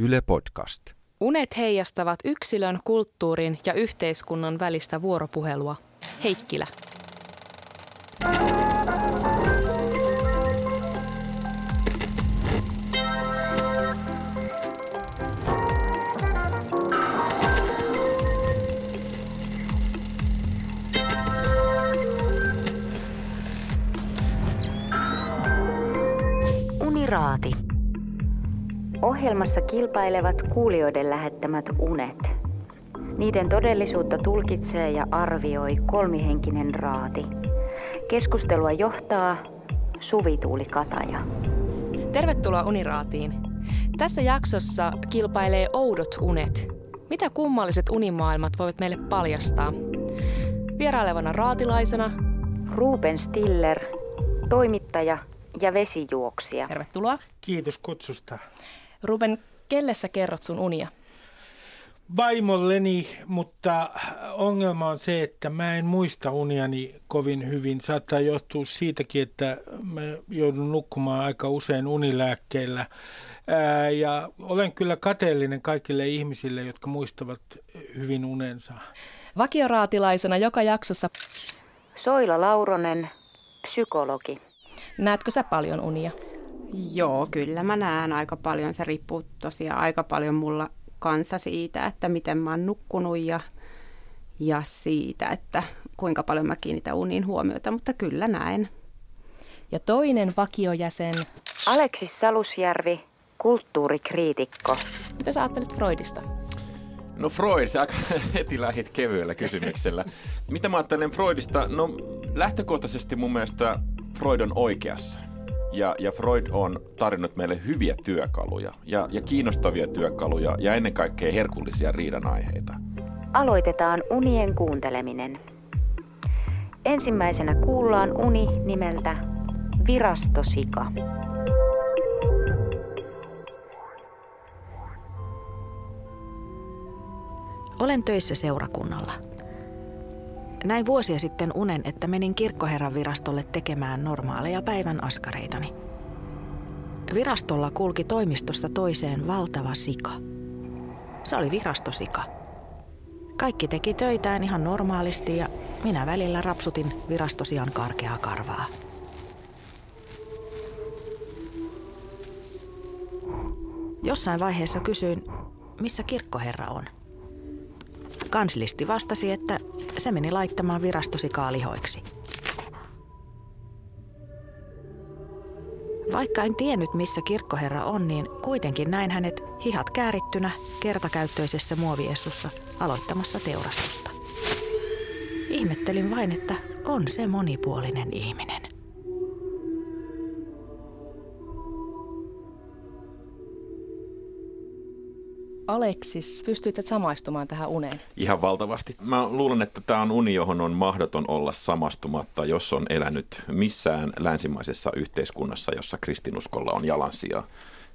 Yle Podcast. Unet heijastavat yksilön, kulttuurin ja yhteiskunnan välistä vuoropuhelua. Heikkilä. Ohjelmassa kilpailevat kuulijoiden lähettämät unet. Niiden todellisuutta tulkitsee ja arvioi kolmihenkinen raati. Keskustelua johtaa Suvi Tuuli Kataja. Tervetuloa Uniraatiin. Tässä jaksossa kilpailee oudot unet. Mitä kummalliset unimaailmat voivat meille paljastaa? Vierailevana raatilaisena Ruben Stiller, toimittaja ja vesijuoksija. Tervetuloa. Kiitos kutsusta. Ruben, kelle sä kerrot sun unia? Vaimolleni, mutta ongelma on se, että mä en muista uniani kovin hyvin. Saattaa johtua siitäkin, että mä joudun nukkumaan aika usein unilääkkeillä. Ää, ja olen kyllä kateellinen kaikille ihmisille, jotka muistavat hyvin unensa. Vakioraatilaisena joka jaksossa Soila Lauronen, psykologi. näetkö sä paljon unia? Joo, kyllä mä näen aika paljon. Se riippuu tosiaan aika paljon mulla kanssa siitä, että miten mä oon nukkunut ja, ja siitä, että kuinka paljon mä kiinnitän uniin huomiota, mutta kyllä näen. Ja toinen vakiojäsen, Aleksis Salusjärvi, kulttuurikriitikko. mitä sä ajattelet Freudista? No Freud, sä aika heti lähit kevyellä kysymyksellä. Mitä mä ajattelen Freudista? No lähtökohtaisesti mun mielestä Freud on oikeassa. Ja, ja Freud on tarjonnut meille hyviä työkaluja ja, ja kiinnostavia työkaluja ja ennen kaikkea herkullisia riidanaiheita. Aloitetaan unien kuunteleminen. Ensimmäisenä kuullaan uni nimeltä Virastosika. Olen töissä seurakunnalla. Näin vuosia sitten unen, että menin kirkkoherran virastolle tekemään normaaleja päivän askareitani. Virastolla kulki toimistosta toiseen valtava sika. Se oli virastosika. Kaikki teki töitään ihan normaalisti ja minä välillä rapsutin virastosian karkeaa karvaa. Jossain vaiheessa kysyin, missä kirkkoherra on. Kanslisti vastasi, että se meni laittamaan virastosikaa lihoiksi. Vaikka en tiennyt, missä kirkkoherra on, niin kuitenkin näin hänet hihat käärittynä kertakäyttöisessä muoviessussa aloittamassa teurastusta. Ihmettelin vain, että on se monipuolinen ihminen. Aleksis, pystyit sä samaistumaan tähän uneen? Ihan valtavasti. Mä luulen, että tämä on uni, johon on mahdoton olla samastumatta, jos on elänyt missään länsimaisessa yhteiskunnassa, jossa kristinuskolla on jalansijaa.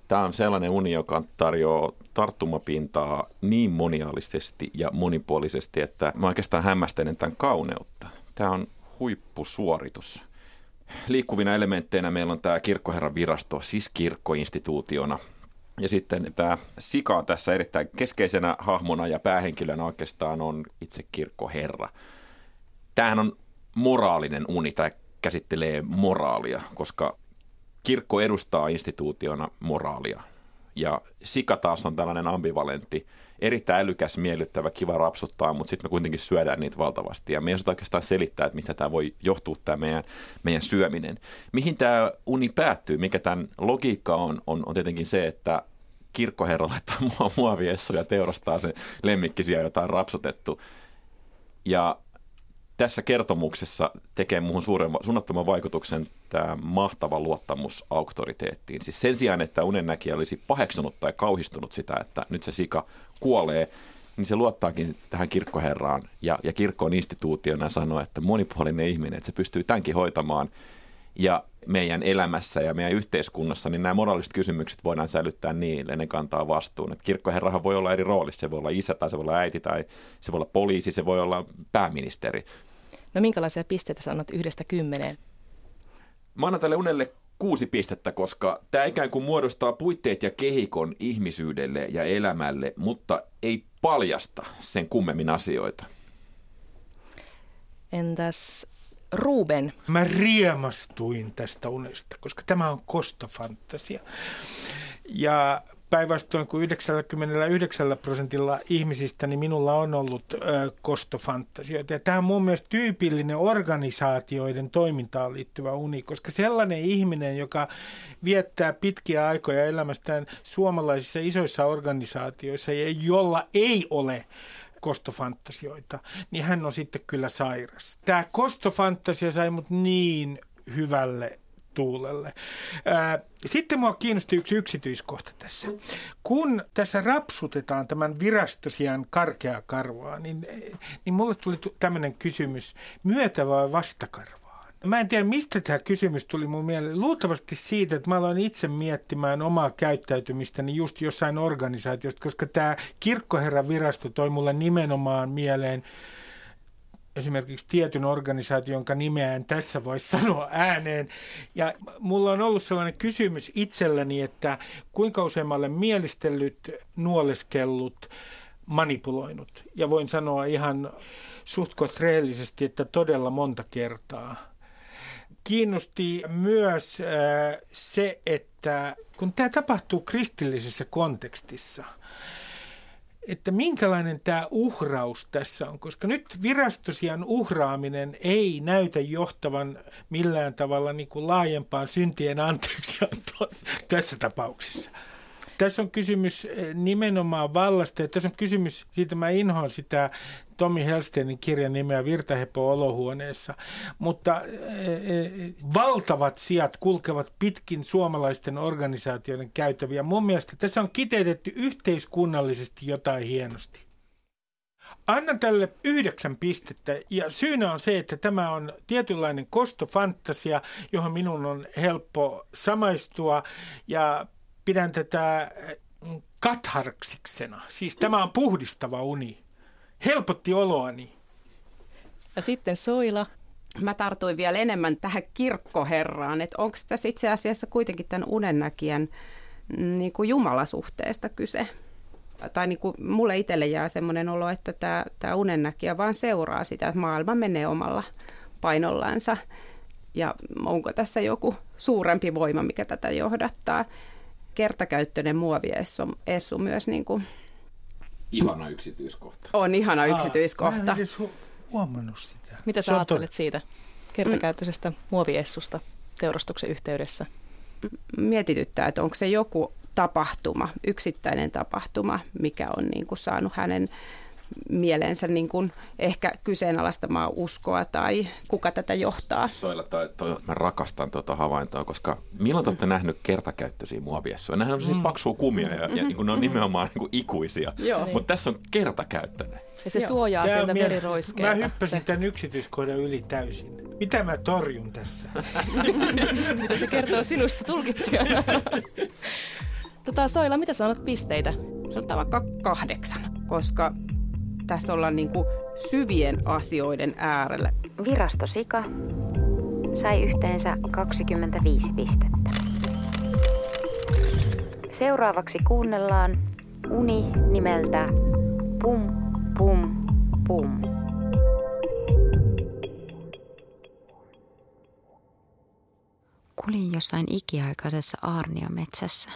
Tämä on sellainen uni, joka tarjoaa tarttumapintaa niin moniaalisesti ja monipuolisesti, että mä oikeastaan hämmästelen tämän kauneutta. Tämä on huippusuoritus. Liikkuvina elementteinä meillä on tämä kirkkoherran virasto, siis kirkkoinstituutiona. Ja sitten tämä Sika tässä erittäin keskeisenä hahmona ja päähenkilönä oikeastaan on itse kirkkoherra. Tämähän on moraalinen uni, tämä käsittelee moraalia, koska kirkko edustaa instituutiona moraalia. Ja Sika taas on tällainen ambivalentti, erittäin älykäs, miellyttävä, kiva rapsuttaa, mutta sitten me kuitenkin syödään niitä valtavasti. Ja me ei osata oikeastaan selittää, että mistä tämä voi johtua, tämä meidän, meidän syöminen. Mihin tämä uni päättyy, mikä tämän logiikka on, on, on tietenkin se, että kirkkoherra laittaa mua muoviessu ja teurastaa se lemmikkisiä, jota on rapsutettu. Ja tässä kertomuksessa tekee muuhun suuremman, suunnattoman vaikutuksen tämä mahtava luottamus auktoriteettiin. Siis sen sijaan, että unennäkijä olisi paheksunut tai kauhistunut sitä, että nyt se sika kuolee, niin se luottaakin tähän kirkkoherraan ja, ja kirkko on instituutiona sanoo, että monipuolinen ihminen, että se pystyy tämänkin hoitamaan. Ja meidän elämässä ja meidän yhteiskunnassa, niin nämä moraaliset kysymykset voidaan säilyttää niille, ne kantaa vastuun. Että kirkkoherrahan voi olla eri roolissa, se voi olla isä tai se voi olla äiti tai se voi olla poliisi, se voi olla pääministeri. No minkälaisia pisteitä sanot yhdestä kymmeneen? Mä annan tälle unelle kuusi pistettä, koska tämä ikään kuin muodostaa puitteet ja kehikon ihmisyydelle ja elämälle, mutta ei paljasta sen kummemmin asioita. Entäs Ruben? Mä riemastuin tästä unesta, koska tämä on kostofantasia. Ja päinvastoin kuin 99 prosentilla ihmisistä, niin minulla on ollut ö, kostofantasioita. Ja tämä on mun mielestä tyypillinen organisaatioiden toimintaan liittyvä uni, koska sellainen ihminen, joka viettää pitkiä aikoja elämästään suomalaisissa isoissa organisaatioissa jolla ei ole kostofantasioita, niin hän on sitten kyllä sairas. Tämä kostofantasia sai mut niin hyvälle tuulelle. Sitten mua kiinnosti yksi yksityiskohta tässä. Kun tässä rapsutetaan tämän virastosian karkea karvaa, niin, niin mulle tuli tämmöinen kysymys, myötä vai vastakarva? Mä en tiedä, mistä tämä kysymys tuli mun mieleen. Luultavasti siitä, että mä aloin itse miettimään omaa käyttäytymistäni just jossain organisaatiosta, koska tämä kirkkoherran virasto toi mulle nimenomaan mieleen esimerkiksi tietyn organisaation, jonka nimeä en tässä voi sanoa ääneen. Ja mulla on ollut sellainen kysymys itselläni, että kuinka useammalle mielistellyt, nuoleskellut, manipuloinut. Ja voin sanoa ihan suhtkoht rehellisesti, että todella monta kertaa. Kiinnosti myös äh, se, että kun tämä tapahtuu kristillisessä kontekstissa – että minkälainen tämä uhraus tässä on, koska nyt virastosian uhraaminen ei näytä johtavan millään tavalla niin kuin laajempaan syntien anteeksiantoon tässä tapauksessa. Tässä on kysymys eh, nimenomaan vallasta ja tässä on kysymys, siitä mä inhoan sitä Tommi Helsteinin kirjan nimeä Virtahepo olohuoneessa, mutta e, valtavat sijat kulkevat pitkin suomalaisten organisaatioiden käytäviä. Mun mielestä tässä on kiteytetty yhteiskunnallisesti jotain hienosti. Annan tälle yhdeksän pistettä ja syynä on se, että tämä on tietynlainen kostofantasia, johon minun on helppo samaistua ja pidän tätä katharksiksena. Siis tämä on puhdistava uni helpotti oloani. Ja sitten Soila. Mä tartuin vielä enemmän tähän kirkkoherraan, että onko tässä itse asiassa kuitenkin tämän unennäkijän mm, niin kuin jumalasuhteesta kyse. Tai niin kuin mulle itselle jää semmoinen olo, että tämä, tämä unennäkijä vaan seuraa sitä, että maailma menee omalla painollansa. Ja onko tässä joku suurempi voima, mikä tätä johdattaa. Kertakäyttöinen muoviessu myös niin kuin ihana yksityiskohta. On ihana yksityiskohta. Mä en edes huomannut sitä. Mitä sä ajattelet siitä kertakäyttöisestä muoviessusta teurastuksen yhteydessä? Mietityttää, että onko se joku tapahtuma, yksittäinen tapahtuma, mikä on niin kuin saanut hänen mielensä niin kuin ehkä kyseenalaistamaan uskoa tai kuka tätä johtaa. Soilla, toi, toi, mä rakastan tuota havaintoa, koska milloin te olette nähnyt kertakäyttöisiä muoviessuja? Nehän on mm. paksua kumia ja, ja niin kuin ne on nimenomaan niin kuin ikuisia, mutta tässä on kertakäyttöinen. Ja se Joo. suojaa Tämä sieltä veriroiskeelta. Mä hyppäsin se. tämän yksityiskohdan yli täysin. Mitä mä torjun tässä? mitä se kertoo sinusta tulkitsijana? tota, Soila, mitä sanot pisteitä? Sanotaan vaikka kahdeksan, koska tässä ollaan niin kuin syvien asioiden äärellä. Virasto Sika sai yhteensä 25 pistettä. Seuraavaksi kuunnellaan uni nimeltä Pum Pum Pum. Kulin jossain ikiaikaisessa aarniometsässä.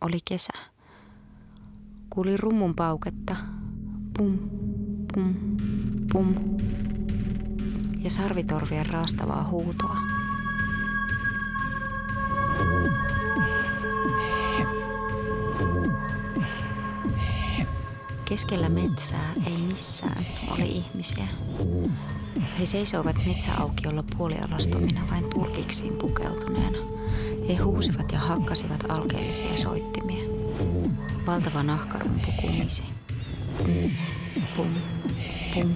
Oli kesä. Kuulin rummun pauketta, pum, pum, pum ja sarvitorvien raastavaa huutoa. Keskellä metsää ei missään ole ihmisiä. He seisoivat metsäaukiolla puolialastomina vain turkiksiin pukeutuneena. He huusivat ja hakkasivat alkeellisia soittimia. Valtava nahkarumpu kumisi. Pum, pum.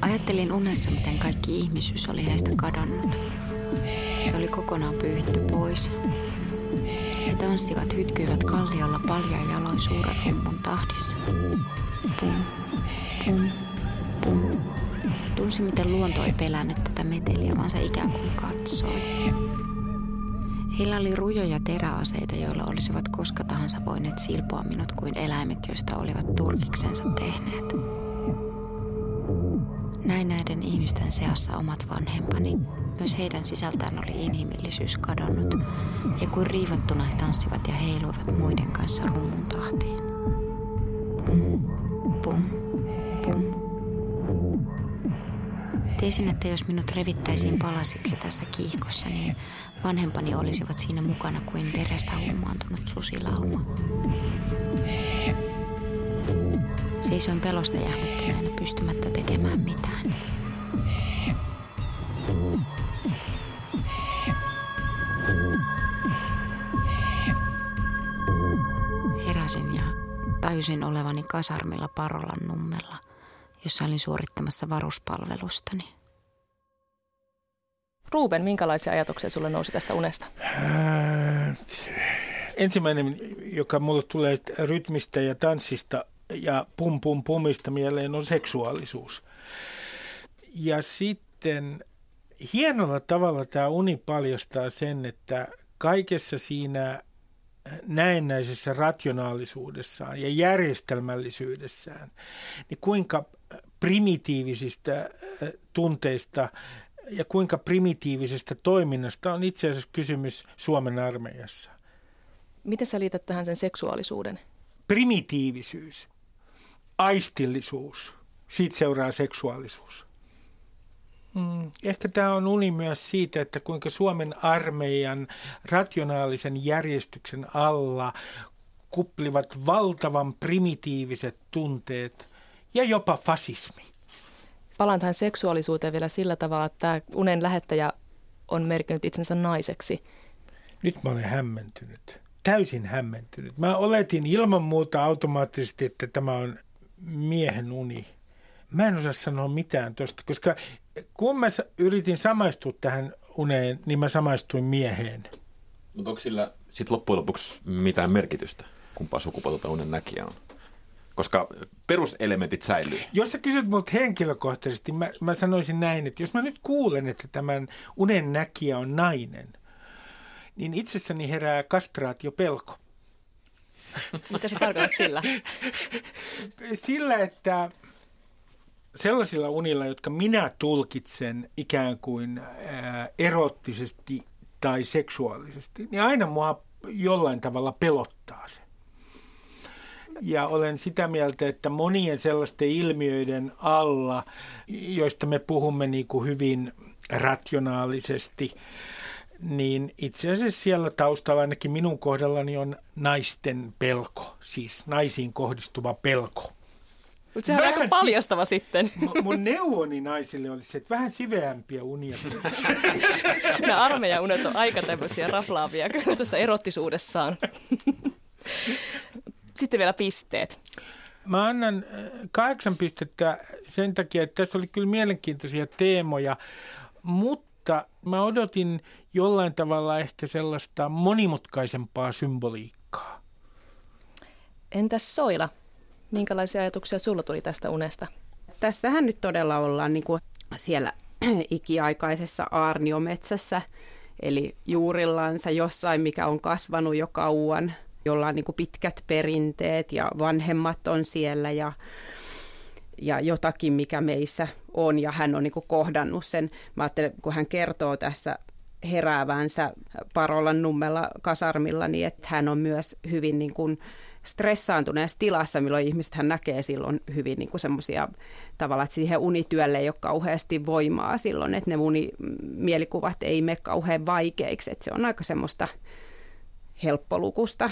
Ajattelin unessa, miten kaikki ihmisyys oli heistä kadonnut. Se oli kokonaan pyyhitty pois. He tanssivat, hytkyivät kalliolla paljain jaloin suuren rummun tahdissa. Pum, pum, pum. Tunsi, miten luonto ei pelännyt tätä meteliä, vaan se ikään kuin katsoi. Heillä oli rujoja teräaseita, joilla olisivat koska tahansa voineet silpoa minut kuin eläimet, joista olivat turkiksensa tehneet. Näin näiden ihmisten seassa omat vanhempani. Myös heidän sisältään oli inhimillisyys kadonnut, ja kuin riivattuna he tanssivat ja heiluivat muiden kanssa rummun tahtiin. Pum, pum, Tiesin, että jos minut revittäisiin palasiksi tässä kiihkossa, niin vanhempani olisivat siinä mukana kuin verestä hummaantunut susilauma. Seisoin pelosta jähmettyneenä pystymättä tekemään mitään. Heräsin ja tajusin olevani kasarmilla Parolan nummella, jossa olin suorittamassa varuspalvelustani. Ruben, minkälaisia ajatuksia sulle nousi tästä unesta? Ää, ensimmäinen, joka mulle tulee rytmistä ja tanssista ja pum pum pumista mieleen, on seksuaalisuus. Ja sitten hienolla tavalla tämä uni paljastaa sen, että kaikessa siinä näennäisessä rationaalisuudessaan ja järjestelmällisyydessään, niin kuinka primitiivisistä tunteista ja kuinka primitiivisesta toiminnasta on itse asiassa kysymys Suomen armeijassa. Miten sä liität tähän sen seksuaalisuuden? Primitiivisyys, aistillisuus, siitä seuraa seksuaalisuus. Mm, ehkä tämä on uni myös siitä, että kuinka Suomen armeijan rationaalisen järjestyksen alla kuplivat valtavan primitiiviset tunteet ja jopa fasismi. Palaan tähän seksuaalisuuteen vielä sillä tavalla, että tämä unen lähettäjä on merkinnyt itsensä naiseksi. Nyt mä olen hämmentynyt. Täysin hämmentynyt. Mä oletin ilman muuta automaattisesti, että tämä on miehen uni. Mä en osaa sanoa mitään tuosta, koska kun mä yritin samaistua tähän uneen, niin mä samaistuin mieheen. Mutta onko sillä sitten loppujen lopuksi mitään merkitystä, kumpaa sukupuolta unen näkijä on? Koska peruselementit säilyy. Jos sä kysyt multa henkilökohtaisesti, mä, mä sanoisin näin, että jos mä nyt kuulen, että tämän unen näkijä on nainen, niin itsessäni herää kastraatiopelko. Mitä sä tarkoitat sillä? sillä, että sellaisilla unilla, jotka minä tulkitsen ikään kuin erottisesti tai seksuaalisesti, niin aina mua jollain tavalla pelottaa se. Ja olen sitä mieltä, että monien sellaisten ilmiöiden alla, joista me puhumme niin kuin hyvin rationaalisesti, niin itse asiassa siellä taustalla ainakin minun kohdallani on naisten pelko, siis naisiin kohdistuva pelko. Mutta sehän on aika paljastava si- sitten. Mun neuvoni naisille oli se, että vähän siveämpiä unia. Nämä armeijan unet on aika tämmöisiä raflaavia kyllä tässä erottisuudessaan. Sitten vielä pisteet. Mä annan kahdeksan pistettä sen takia, että tässä oli kyllä mielenkiintoisia teemoja, mutta mä odotin jollain tavalla ehkä sellaista monimutkaisempaa symboliikkaa. Entäs Soila? Minkälaisia ajatuksia sulla tuli tästä unesta? Tässähän nyt todella ollaan niin kuin siellä ikiaikaisessa aarniometsässä, eli juurillansa jossain, mikä on kasvanut jo kauan, jolla on niin kuin pitkät perinteet ja vanhemmat on siellä ja, ja jotakin, mikä meissä on ja hän on niin kuin kohdannut sen. Mä ajattelen, kun hän kertoo tässä heräävänsä Parolan nummella kasarmilla, niin että hän on myös hyvin niin kuin stressaantuneessa tilassa, milloin ihmiset hän näkee silloin hyvin niin semmoisia tavalla, että siihen unityölle ei ole kauheasti voimaa silloin, että ne unimielikuvat ei mene kauhean vaikeiksi, että se on aika semmoista helppolukusta.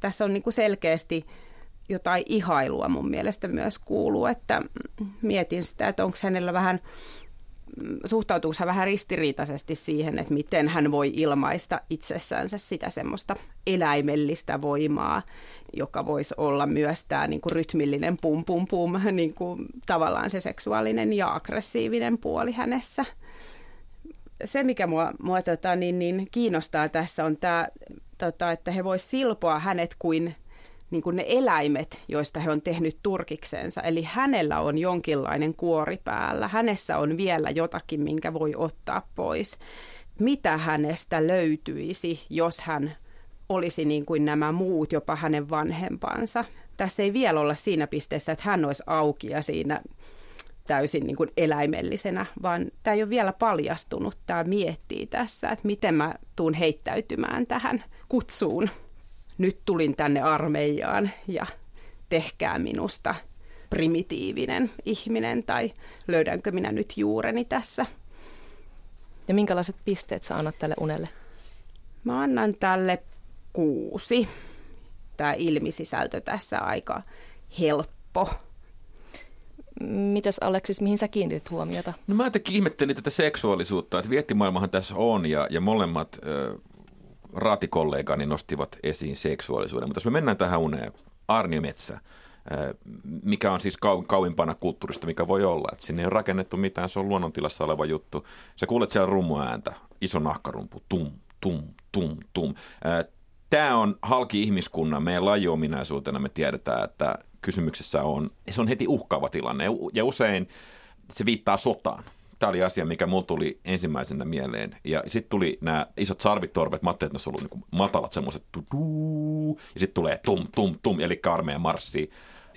Tässä on niin kuin selkeästi jotain ihailua mun mielestä myös kuuluu, että mietin sitä, että onko hänellä vähän suhtautuuko hän vähän ristiriitaisesti siihen, että miten hän voi ilmaista itsessänsä sitä semmoista eläimellistä voimaa, joka voisi olla myös tämä niin kuin rytmillinen pum pum pum, niin kuin tavallaan se seksuaalinen ja aggressiivinen puoli hänessä. Se, mikä mua, mua tota, niin, niin kiinnostaa tässä on tämä, tota, että he voisivat silpoa hänet kuin niin kuin ne eläimet, joista he on tehnyt turkiksensa. Eli hänellä on jonkinlainen kuori päällä, hänessä on vielä jotakin, minkä voi ottaa pois. mitä hänestä löytyisi, jos hän olisi niin kuin nämä muut, jopa hänen vanhempansa. Tässä ei vielä olla siinä pisteessä, että hän olisi auki ja siinä täysin niin kuin eläimellisenä, vaan tämä ei ole vielä paljastunut. Tämä miettii tässä, että miten mä tuun heittäytymään tähän kutsuun. Nyt tulin tänne armeijaan ja tehkää minusta primitiivinen ihminen tai löydänkö minä nyt juureni tässä. Ja minkälaiset pisteet sä annat tälle unelle? Mä annan tälle kuusi. Tämä ilmisisältö tässä aika helppo. Mitäs Aleksis, mihin sä kiinnitit huomiota? No mä jotenkin ihmettelin tätä seksuaalisuutta, että viettimaailmahan tässä on ja, ja molemmat ö, raatikollegani nostivat esiin seksuaalisuuden. Mutta jos me mennään tähän uneen, Arnio Metsä, mikä on siis kau, kauimpana kulttuurista, mikä voi olla. Että sinne ei ole rakennettu mitään, se on luonnontilassa oleva juttu. Sä kuulet siellä rumuääntä, iso nahkarumpu, tum, tum, tum, tum. Tämä on halki ihmiskunnan, meidän lajiominaisuutena me tiedetään, että kysymyksessä on, se on heti uhkaava tilanne ja usein se viittaa sotaan. Tämä oli asia, mikä mulla tuli ensimmäisenä mieleen. Ja sitten tuli nämä isot sarvitorvet, mä ajattelin, että ne on ollut niin matalat semmoiset, ja sitten tulee tum, tum, tum, eli armeijan marssi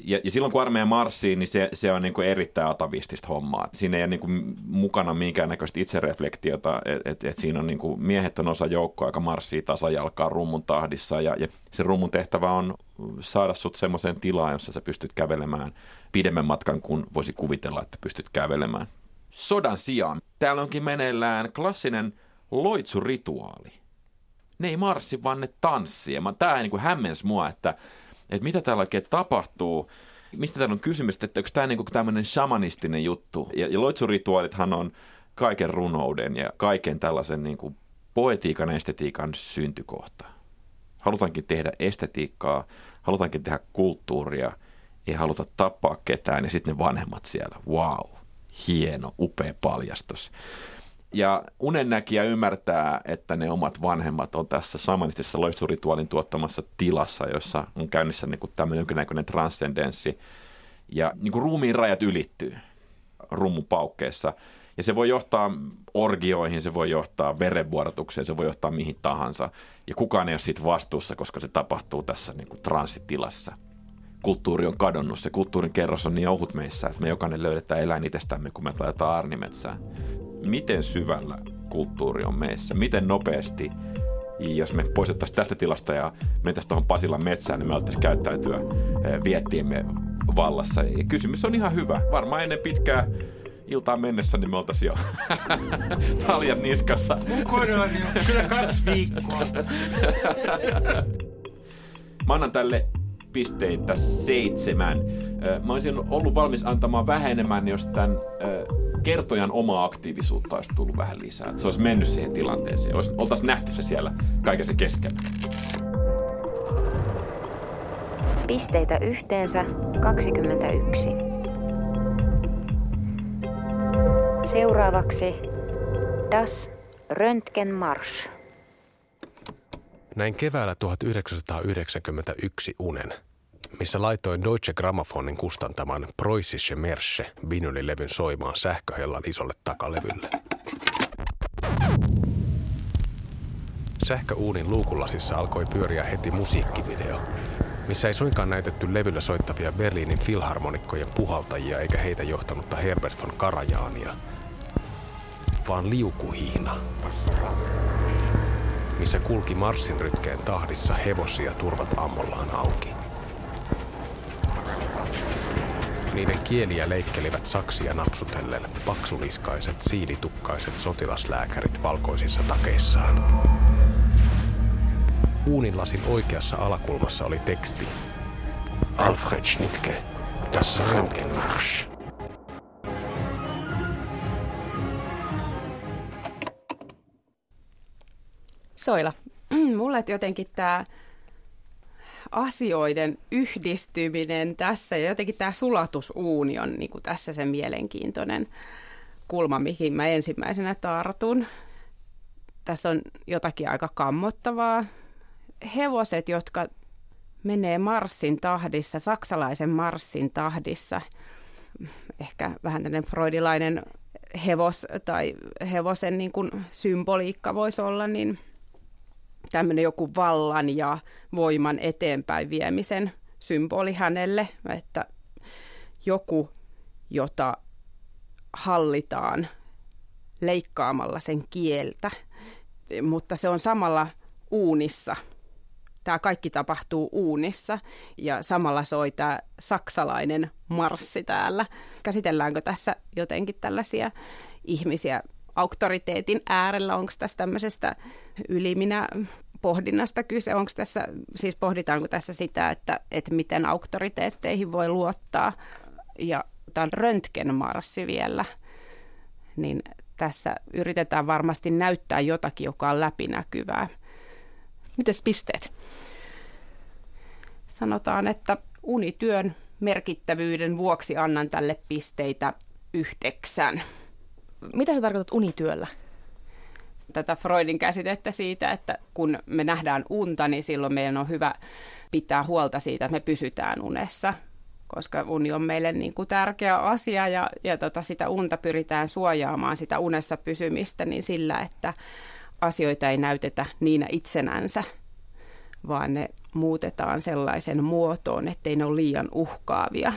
ja, ja silloin kun armeijan marssii, niin se, se on niin kuin erittäin atavistista hommaa. Siinä ei ole niin kuin mukana minkäännäköistä itsereflektiota, että et, et siinä on niin kuin miehet on osa joukkoa, joka marssii tasajalkaa rummun tahdissa. Ja, ja se rummun tehtävä on saada sut semmoiseen tilaan, jossa sä pystyt kävelemään pidemmän matkan kuin voisi kuvitella, että pystyt kävelemään. Sodan sijaan täällä onkin meneillään klassinen loitsurituaali. Ne ei marssi, vaan ne tanssii. Tämä niin kuin hämmens mua, että että mitä täällä oikein tapahtuu, mistä täällä on kysymys, että onko tämä niinku tämmöinen shamanistinen juttu. Ja, ja loitsurituaalithan on kaiken runouden ja kaiken tällaisen niinku poetiikan ja estetiikan syntykohta. Halutaankin tehdä estetiikkaa, halutaankin tehdä kulttuuria, ei haluta tappaa ketään ja sitten ne vanhemmat siellä, wow, hieno, upea paljastus. Ja unennäkijä ymmärtää, että ne omat vanhemmat on tässä samanistisessa loisturituaalin tuottamassa tilassa, jossa on käynnissä niin kuin tämmöinen jonkinnäköinen transcendenssi. Ja niin kuin ruumiin rajat ylittyy rummupaukkeessa. Ja se voi johtaa orgioihin, se voi johtaa verenvuodatukseen, se voi johtaa mihin tahansa. Ja kukaan ei ole siitä vastuussa, koska se tapahtuu tässä niin kuin transitilassa. Kulttuuri on kadonnut, se kulttuurin kerros on niin ohut meissä, että me jokainen löydetään eläin itsestämme, kun me laitetaan arnimetsään miten syvällä kulttuuri on meissä, miten nopeasti, jos me poistettaisiin tästä tilasta ja mentäisiin tuohon Pasilan metsään, niin me alettaisiin käyttäytyä eh, viettiemme vallassa. Ja kysymys on ihan hyvä. Varmaan ennen pitkää iltaan mennessä, niin me oltaisiin jo taljat niskassa. Mukana on jo kyllä kaksi viikkoa. Mä annan tälle pisteitä seitsemän. Mä olisin ollut valmis antamaan vähenemään, jos tämän kertojan omaa aktiivisuutta olisi tullut vähän lisää. Että se olisi mennyt siihen tilanteeseen. Olisi, oltaisiin nähty se siellä kaikessa keskellä. Pisteitä yhteensä 21. Seuraavaksi Das Röntgenmarsch. Näin keväällä 1991 unen, missä laitoin Deutsche Grammofonin kustantaman Preußische Mersche vinylilevyn soimaan sähköhellan isolle takalevylle. Sähköuunin luukulasissa alkoi pyöriä heti musiikkivideo, missä ei suinkaan näytetty levyllä soittavia Berliinin filharmonikkojen puhaltajia eikä heitä johtanutta Herbert von Karajaania, vaan liukuhiina missä kulki marssin rytkeen tahdissa hevosia turvat ammollaan auki. Niiden kieliä leikkelivät saksia napsutellen paksuniskaiset, siilitukkaiset sotilaslääkärit valkoisissa takeissaan. Uuninlasin oikeassa alakulmassa oli teksti. Alfred Schnittke, das Röntgenmarsch. Soila. Mm, mulle jotenkin tämä asioiden yhdistyminen tässä ja jotenkin tämä sulatusuuni on niin kuin tässä se mielenkiintoinen kulma, mihin mä ensimmäisenä tartun. Tässä on jotakin aika kammottavaa. Hevoset, jotka menee marssin tahdissa, saksalaisen marssin tahdissa, ehkä vähän tämmöinen freudilainen hevos tai hevosen niin kuin symboliikka voisi olla, niin tämmöinen joku vallan ja voiman eteenpäin viemisen symboli hänelle, että joku, jota hallitaan leikkaamalla sen kieltä, mutta se on samalla uunissa. Tämä kaikki tapahtuu uunissa ja samalla soi tämä saksalainen marssi täällä. Käsitelläänkö tässä jotenkin tällaisia ihmisiä auktoriteetin äärellä? Onko tässä tämmöisestä yliminä pohdinnasta kyse? Onko tässä, siis pohditaanko tässä sitä, että, että miten auktoriteetteihin voi luottaa? Ja tämä on röntgenmarssi vielä, niin tässä yritetään varmasti näyttää jotakin, joka on läpinäkyvää. Mites pisteet? Sanotaan, että unityön merkittävyyden vuoksi annan tälle pisteitä yhdeksän. Mitä sä tarkoitat unityöllä? Tätä Freudin käsitettä siitä, että kun me nähdään unta, niin silloin meidän on hyvä pitää huolta siitä, että me pysytään unessa koska uni on meille niin kuin tärkeä asia ja, ja tota, sitä unta pyritään suojaamaan, sitä unessa pysymistä, niin sillä, että asioita ei näytetä niinä itsenänsä, vaan ne muutetaan sellaisen muotoon, ettei ne ole liian uhkaavia.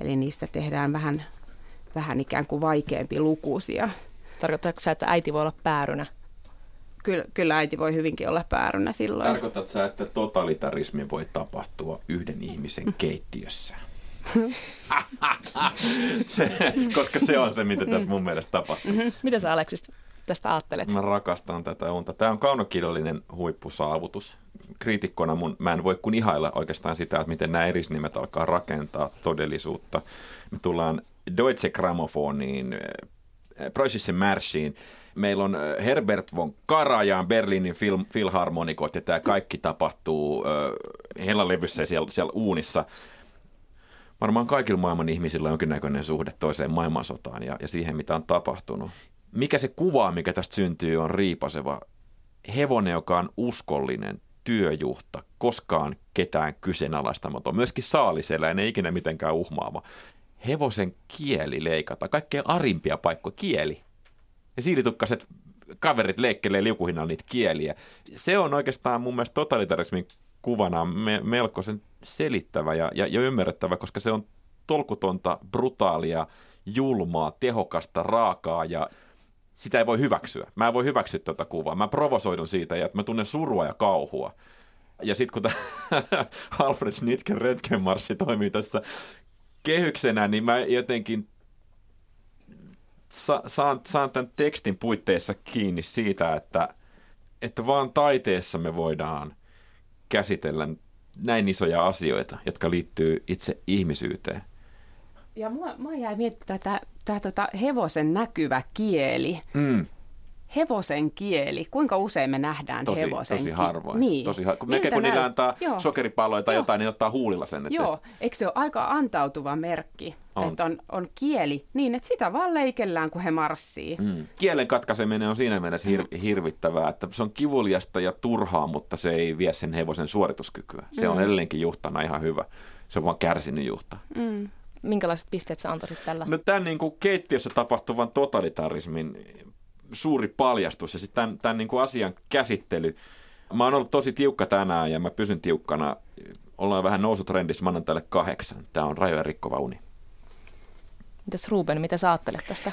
Eli niistä tehdään vähän, vähän ikään kuin vaikeampi lukuisia. Tarkoitatko sä, että äiti voi olla päärynä? Kyllä, kyllä äiti voi hyvinkin olla päärynä silloin. Tarkoitatko sä, että totalitarismi voi tapahtua yhden ihmisen keittiössä? se, koska se on se, mitä tässä mun mielestä tapahtuu. Mm-hmm. Mitä sä Aleksis tästä ajattelet? Mä rakastan tätä unta. Tämä on kaunokirjallinen huippusaavutus. Kriitikkona mun, mä en voi kun ihailla oikeastaan sitä, että miten nämä erisnimet alkaa rakentaa todellisuutta. Me tullaan Deutsche Grammofoniin, Preußischen Marschiin, Meillä on Herbert von Karajan, Berliinin film, filharmonikot ja tämä kaikki tapahtuu äh, hellalevyssä siellä, siellä uunissa. Varmaan kaikilla maailman ihmisillä on jonkinnäköinen suhde toiseen maailmansotaan ja, ja siihen, mitä on tapahtunut. Mikä se kuva, mikä tästä syntyy, on riipaseva. Hevonen, joka on uskollinen, työjuhta, koskaan ketään kyseenalaistamaton, myöskin saaliseläinen, ei ikinä mitenkään uhmaava. Hevosen kieli leikata, kaikkein arimpia paikkoja, kieli. Ja siilitukkaset kaverit leikkelee liukuhinnalla niitä kieliä. Se on oikeastaan mun mielestä totalitarismin kuvana me, melkoisen selittävä ja, ja, ja ymmärrettävä, koska se on tolkutonta, brutaalia, julmaa, tehokasta, raakaa ja sitä ei voi hyväksyä. Mä en voi hyväksyä tuota kuvaa. Mä provosoidun siitä ja mä tunnen surua ja kauhua. Ja sitten kun tämä Alfred Schnitken Röntgenmarssi toimii tässä kehyksenä, niin mä jotenkin sa, saan, saan tämän tekstin puitteissa kiinni siitä, että, että vaan taiteessa me voidaan käsitellä näin isoja asioita, jotka liittyy itse ihmisyyteen. Ja mua, mua jäi miettimään tämä, tämä tota hevosen näkyvä kieli. Mm hevosen kieli, kuinka usein me nähdään tosi, hevosen Tosi harvoin. Niin. Tosi har... Melkein kun niillä antaa Joo. sokeripalloja tai Joo. jotain, niin ottaa huulilla sen. Että... Joo, eikö se ole aika antautuva merkki, on. että on, on kieli niin, että sitä vaan leikellään, kun he marssii. Mm. Kielen katkaiseminen on siinä mielessä hir- hirvittävää, että se on kivuliasta ja turhaa, mutta se ei vie sen hevosen suorituskykyä. Se mm. on edelleenkin juhtana ihan hyvä. Se on vaan kärsinyt juhta. Mm minkälaiset pisteet sä antaisit tällä? No tämän niin kuin keittiössä tapahtuvan totalitarismin suuri paljastus ja sitten tämän, tämän niin kuin asian käsittely. Mä oon ollut tosi tiukka tänään ja mä pysyn tiukkana. Ollaan vähän nousutrendissä, mä annan tälle kahdeksan. Tämä on rajoja rikkova uni. Mitäs Ruben, mitä sä ajattelet tästä?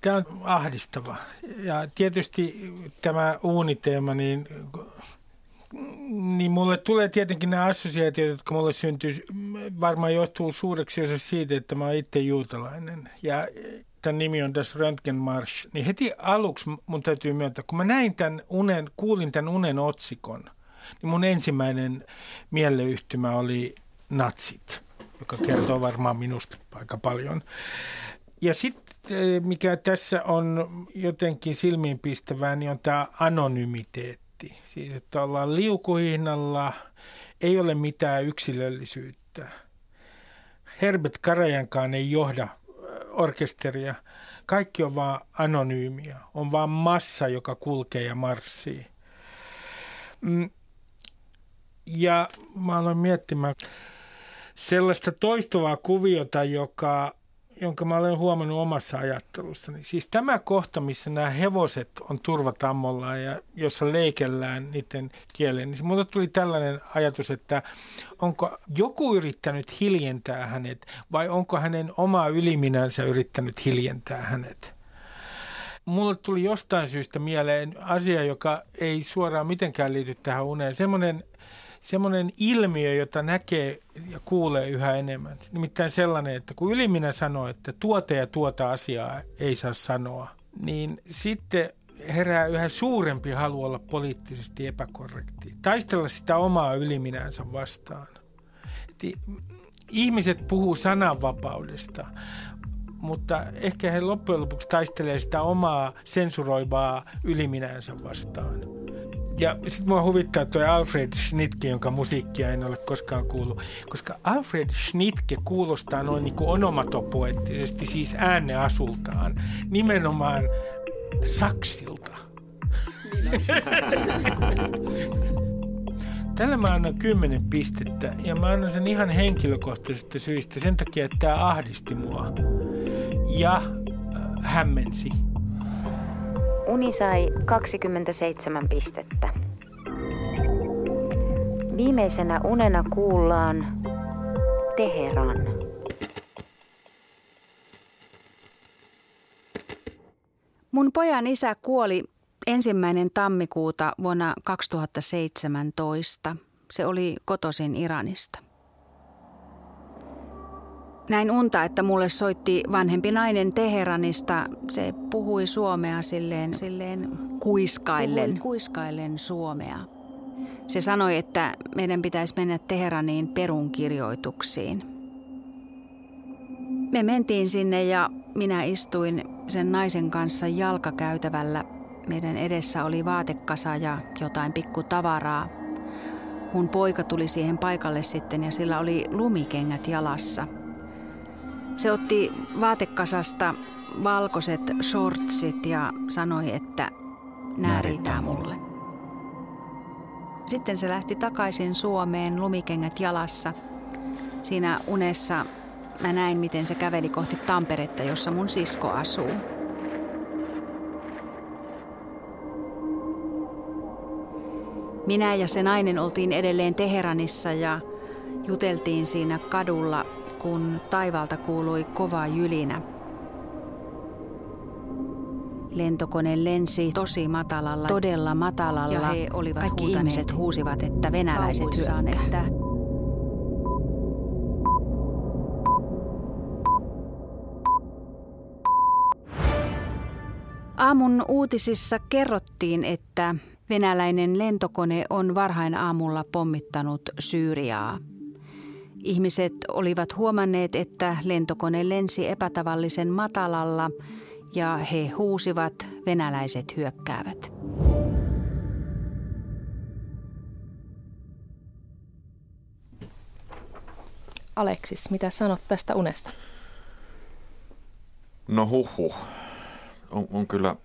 Tämä on ahdistava. Ja tietysti tämä uuniteema, niin, niin mulle tulee tietenkin nämä assosiaatiot, jotka mulle syntyy, varmaan johtuu suureksi osa siitä, että mä oon itse juutalainen. Ja tämän nimi on Das Röntgenmarsch, niin heti aluksi mun täytyy myöntää, kun mä näin tämän unen, kuulin tämän unen otsikon, niin mun ensimmäinen mieleyhtymä oli natsit, joka kertoo varmaan minusta aika paljon. Ja sitten eh, mikä tässä on jotenkin silmiinpistävää, niin on tämä anonymiteetti. Siis että ollaan liukuhihnalla, ei ole mitään yksilöllisyyttä. Herbert Karajankaan ei johda orkesteria. Kaikki on vaan anonyymiä. On vaan massa, joka kulkee ja marssii. Mm. Ja mä aloin miettimään sellaista toistuvaa kuviota, joka, jonka mä olen huomannut omassa ajattelussani. Siis tämä kohta, missä nämä hevoset on turvatammolla ja jossa leikellään niiden kieleen, niin mulle tuli tällainen ajatus, että onko joku yrittänyt hiljentää hänet vai onko hänen oma yliminänsä yrittänyt hiljentää hänet? Mulle tuli jostain syystä mieleen asia, joka ei suoraan mitenkään liity tähän uneen. Semmoinen semmoinen ilmiö, jota näkee ja kuulee yhä enemmän. Nimittäin sellainen, että kun yliminä sanoo, että tuota ja tuota asiaa ei saa sanoa, niin sitten herää yhä suurempi halu olla poliittisesti epäkorrekti. Taistella sitä omaa yliminänsä vastaan. Et ihmiset puhuu sananvapaudesta, mutta ehkä he loppujen lopuksi taistelee sitä omaa sensuroivaa yliminänsä vastaan. Ja sitten mua huvittaa tuo Alfred Schnittke, jonka musiikkia en ole koskaan kuullut. Koska Alfred Schnittke kuulostaa noin niin kuin onomatopoettisesti, siis ääneasultaan, nimenomaan saksilta. Tällä mä annan kymmenen pistettä ja mä annan sen ihan henkilökohtaisista syistä sen takia, että tämä ahdisti mua ja äh, hämmensi. Uni sai 27 pistettä. Viimeisenä unena kuullaan Teheran. Mun pojan isä kuoli ensimmäinen tammikuuta vuonna 2017. Se oli kotosin Iranista. Näin unta, että mulle soitti vanhempi nainen Teheranista. Se puhui suomea silleen, silleen kuiskaillen, puhui kuiskaillen suomea. Se sanoi, että meidän pitäisi mennä Teheraniin perunkirjoituksiin. Me mentiin sinne ja minä istuin sen naisen kanssa jalkakäytävällä. Meidän edessä oli vaatekasa ja jotain pikku tavaraa. Mun poika tuli siihen paikalle sitten ja sillä oli lumikengät jalassa – se otti vaatekasasta valkoiset shortsit ja sanoi, että nämä riittää mulle. Sitten se lähti takaisin Suomeen lumikengät jalassa. Siinä unessa mä näin, miten se käveli kohti Tamperetta, jossa mun sisko asuu. Minä ja se nainen oltiin edelleen Teheranissa ja juteltiin siinä kadulla kun taivaalta kuului kova jylinä. Lentokone lensi tosi matalalla, todella matalalla. Ja he olivat Kaikki huutaneet. ihmiset huusivat, että venäläiset hyökkää. Että Aamun uutisissa kerrottiin, että venäläinen lentokone on varhain aamulla pommittanut Syyriaa. Ihmiset olivat huomanneet, että lentokone lensi epätavallisen matalalla ja he huusivat, venäläiset hyökkäävät. Aleksis, mitä sanot tästä unesta? No huhu. On, on kyllä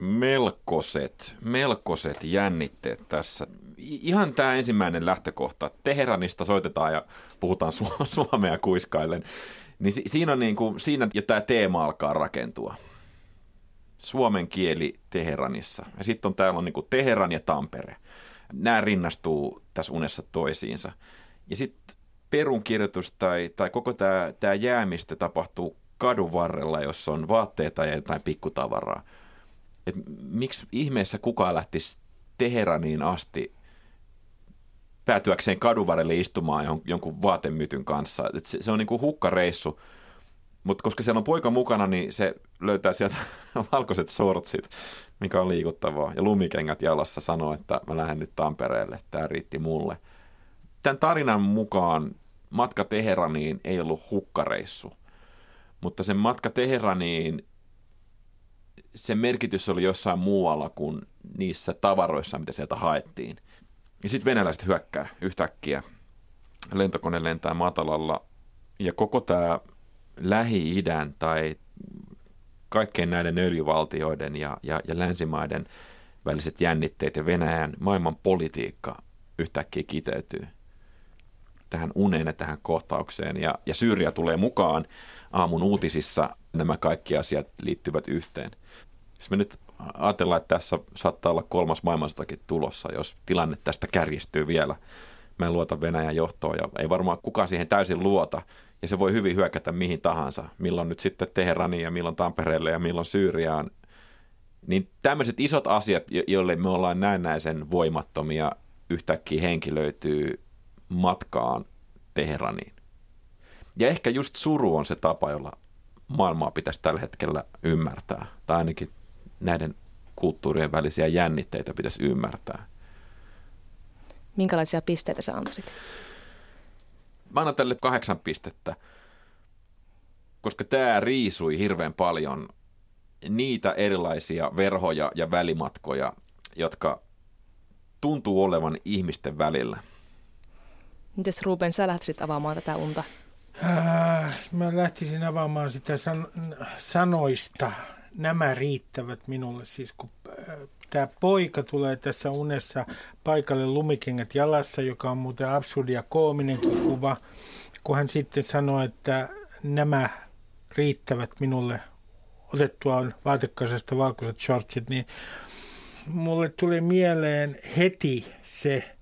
melkoiset, melkoiset jännitteet tässä ihan tämä ensimmäinen lähtökohta, Teheranista soitetaan ja puhutaan su- suomea kuiskaillen, niin si- siinä, on niin kuin, siinä jo tämä teema alkaa rakentua. Suomen kieli Teheranissa. Ja sitten on täällä on niin kuin Teheran ja Tampere. Nämä rinnastuu tässä unessa toisiinsa. Ja sitten perunkirjoitus tai, tai koko tämä, tämä jäämistö tapahtuu kadun varrella, jossa on vaatteita ja jotain pikkutavaraa. Et miksi ihmeessä kukaan lähtisi Teheraniin asti päätyäkseen kaduvarelle istumaan jonkun vaatemytyn kanssa. Et se, se on niin kuin hukkareissu. Mutta koska siellä on poika mukana, niin se löytää sieltä valkoiset sortsit, mikä on liikuttavaa. Ja lumikengät jalassa sanoo, että mä lähden nyt Tampereelle, tämä riitti mulle. Tämän tarinan mukaan matka Teheraniin ei ollut hukkareissu, mutta sen matka Teheraniin, sen merkitys oli jossain muualla kuin niissä tavaroissa, mitä sieltä haettiin – ja sitten venäläiset hyökkää yhtäkkiä. Lentokone lentää matalalla ja koko tämä Lähi-idän tai kaikkein näiden öljyvaltioiden ja, ja, ja länsimaiden väliset jännitteet ja Venäjän maailman politiikka yhtäkkiä kiteytyy. tähän uneen ja tähän kohtaukseen. Ja, ja Syyria tulee mukaan aamun uutisissa, nämä kaikki asiat liittyvät yhteen. Jos me nyt ajatellaan, että tässä saattaa olla kolmas maailmansotakin tulossa, jos tilanne tästä kärjistyy vielä. Mä en luota Venäjän johtoon ja ei varmaan kukaan siihen täysin luota. Ja se voi hyvin hyökätä mihin tahansa, milloin nyt sitten Teheraniin ja milloin Tampereelle ja milloin Syyriaan. Niin tämmöiset isot asiat, joille me ollaan näennäisen voimattomia, yhtäkkiä henkilöityy matkaan Teheraniin. Ja ehkä just suru on se tapa, jolla maailmaa pitäisi tällä hetkellä ymmärtää. Tai ainakin näiden kulttuurien välisiä jännitteitä pitäisi ymmärtää. Minkälaisia pisteitä sä antaisit? Mä annan tälle kahdeksan pistettä, koska tämä riisui hirveän paljon niitä erilaisia verhoja ja välimatkoja, jotka tuntuu olevan ihmisten välillä. Mites Ruben, sä lähtisit avaamaan tätä unta? Äh, mä lähtisin avaamaan sitä san- sanoista. Nämä riittävät minulle. Siis kun äh, tämä poika tulee tässä unessa paikalle lumikengät jalassa, joka on muuten absurdi ja koominen kuva, kun hän sitten sanoo, että nämä riittävät minulle otettua vaatekasasta valkoiset shortsit, niin mulle tuli mieleen heti se,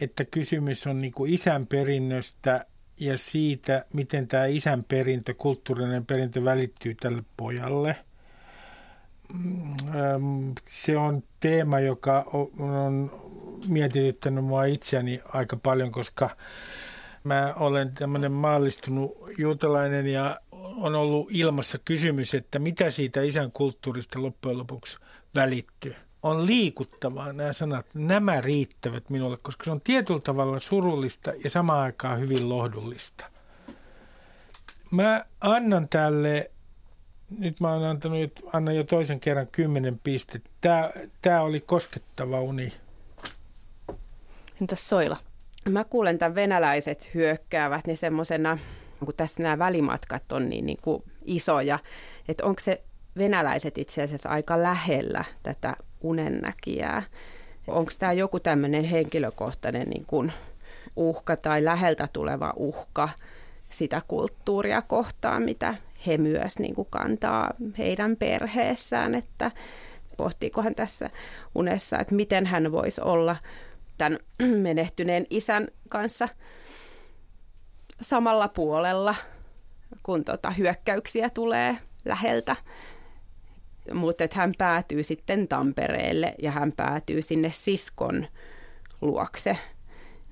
että kysymys on niin isän perinnöstä ja siitä, miten tämä isän perintö, kulttuurinen perintö välittyy tälle pojalle. Mm, se on teema, joka on mietityttänyt mua itseäni aika paljon, koska mä olen tämmöinen maallistunut juutalainen ja on ollut ilmassa kysymys, että mitä siitä isän kulttuurista loppujen lopuksi välittyy. On liikuttavaa nämä sanat, nämä riittävät minulle, koska se on tietyllä tavalla surullista ja samaan aikaan hyvin lohdullista. Mä annan tälle, nyt mä oon antanut, annan jo toisen kerran kymmenen pistettä. Tää, tää oli koskettava uni. Entäs Soila? Mä kuulen tämän venäläiset hyökkäävät niin semmoisena kun tässä nämä välimatkat on niin, niin kuin isoja, että onko se venäläiset itse asiassa aika lähellä tätä unennäkijää. Onko tämä joku tämmöinen henkilökohtainen niin kuin uhka tai läheltä tuleva uhka sitä kulttuuria kohtaan, mitä he myös niin kuin kantaa heidän perheessään, että pohtiikohan tässä unessa, että miten hän voisi olla tämän menehtyneen isän kanssa – samalla puolella, kun tota, hyökkäyksiä tulee läheltä. Mutta hän päätyy sitten Tampereelle ja hän päätyy sinne siskon luokse.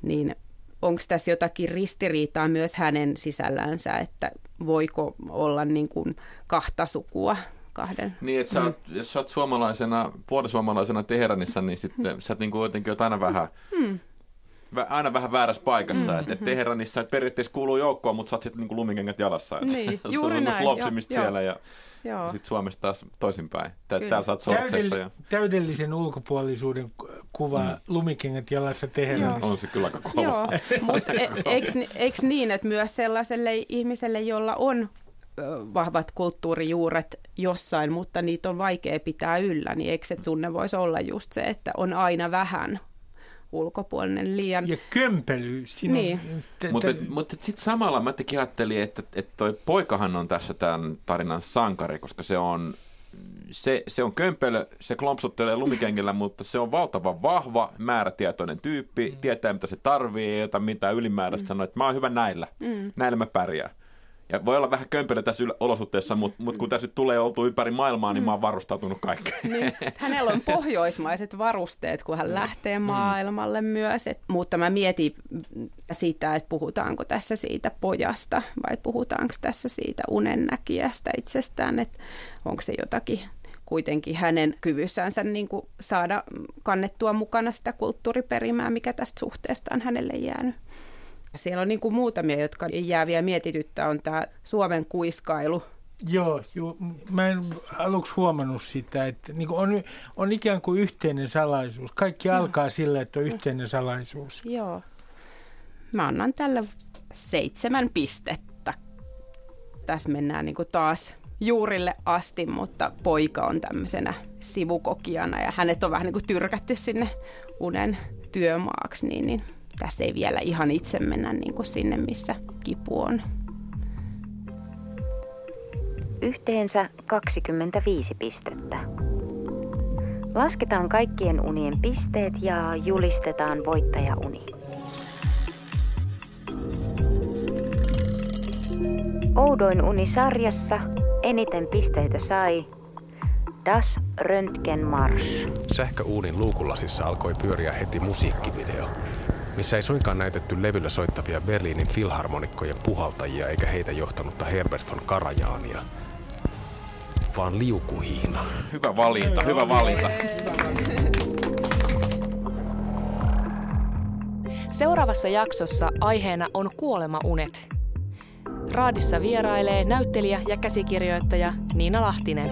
Niin onko tässä jotakin ristiriitaa myös hänen sisällänsä, että voiko olla niin kuin kahta sukua kahden. Niin, että sä oot, mm. jos sä oot suomalaisena, puolisuomalaisena Teheranissa, niin sitten sä oot niin kuin jotenkin oot aina vähän mm aina vähän väärässä paikassa. Mm-hmm. Että Teheranissa että periaatteessa kuuluu joukkoon, mutta sä oot sitten niinku lumikengät jalassa. Että niin, se on näin. lopsimista jo, siellä ja, ja sitten Suomessa taas toisinpäin. Täällä oot Täydell- ja... Täydellisen ulkopuolisuuden kuva mm. lumikengät jalassa Teheranissa. On se kyllä aika kova. Joo, mutta e- eikö, eikö niin, että myös sellaiselle ihmiselle, jolla on vahvat kulttuurijuuret jossain, mutta niitä on vaikea pitää yllä, niin eikö se tunne voisi olla just se, että on aina vähän ulkopuolinen liian... Ja kömpelyys. Niin. Mutta mut sitten samalla mä tekin ajattelin, että, että toi poikahan on tässä tämän tarinan sankari, koska se on, se, se on kömpelö, se klompsuttelee lumikengillä, mutta se on valtavan vahva, määrätietoinen tyyppi, mm. tietää mitä se tarvii, ei ota mitään ylimääräistä, mm. sanoo, että mä oon hyvä näillä, mm. näillä mä pärjään. Ja voi olla vähän kömpelö tässä olosuhteessa, mutta mut kun tässä tulee oltu ympäri maailmaa, niin mä oon varustautunut kaikkeen. Niin, hänellä on pohjoismaiset varusteet, kun hän lähtee mm. maailmalle myös. Et, mutta mä mietin sitä, että puhutaanko tässä siitä pojasta vai puhutaanko tässä siitä unennäkijästä itsestään, että onko se jotakin kuitenkin hänen kyvyssänsä niin kuin saada kannettua mukana sitä kulttuuriperimää, mikä tästä suhteesta on hänelle jäänyt. Siellä on niin kuin muutamia, jotka jääviä mietityttä, on tämä Suomen kuiskailu. Joo, joo, mä en aluksi huomannut sitä, että niin on, on ikään kuin yhteinen salaisuus. Kaikki no. alkaa sillä, että on yhteinen salaisuus. Joo. Mä annan tälle seitsemän pistettä. Tässä mennään niin kuin taas juurille asti, mutta poika on tämmöisenä sivukokijana ja hänet on vähän niin kuin tyrkätty sinne unen työmaaksi, niin, niin tässä ei vielä ihan itse mennä niin kuin sinne, missä kipu on. Yhteensä 25 pistettä. Lasketaan kaikkien unien pisteet ja julistetaan voittajauni. Oudoin uni sarjassa eniten pisteitä sai Das Röntgenmarsch. Sähköuunin luukulasissa alkoi pyöriä heti musiikkivideo, missä ei suinkaan näytetty levyllä soittavia Berliinin filharmonikkojen puhaltajia eikä heitä johtanutta Herbert von Karajaania, vaan liukuhiina. Hyvä valinta, hyvä valinta. Seuraavassa jaksossa aiheena on kuolemaunet. Raadissa vierailee näyttelijä ja käsikirjoittaja Niina Lahtinen.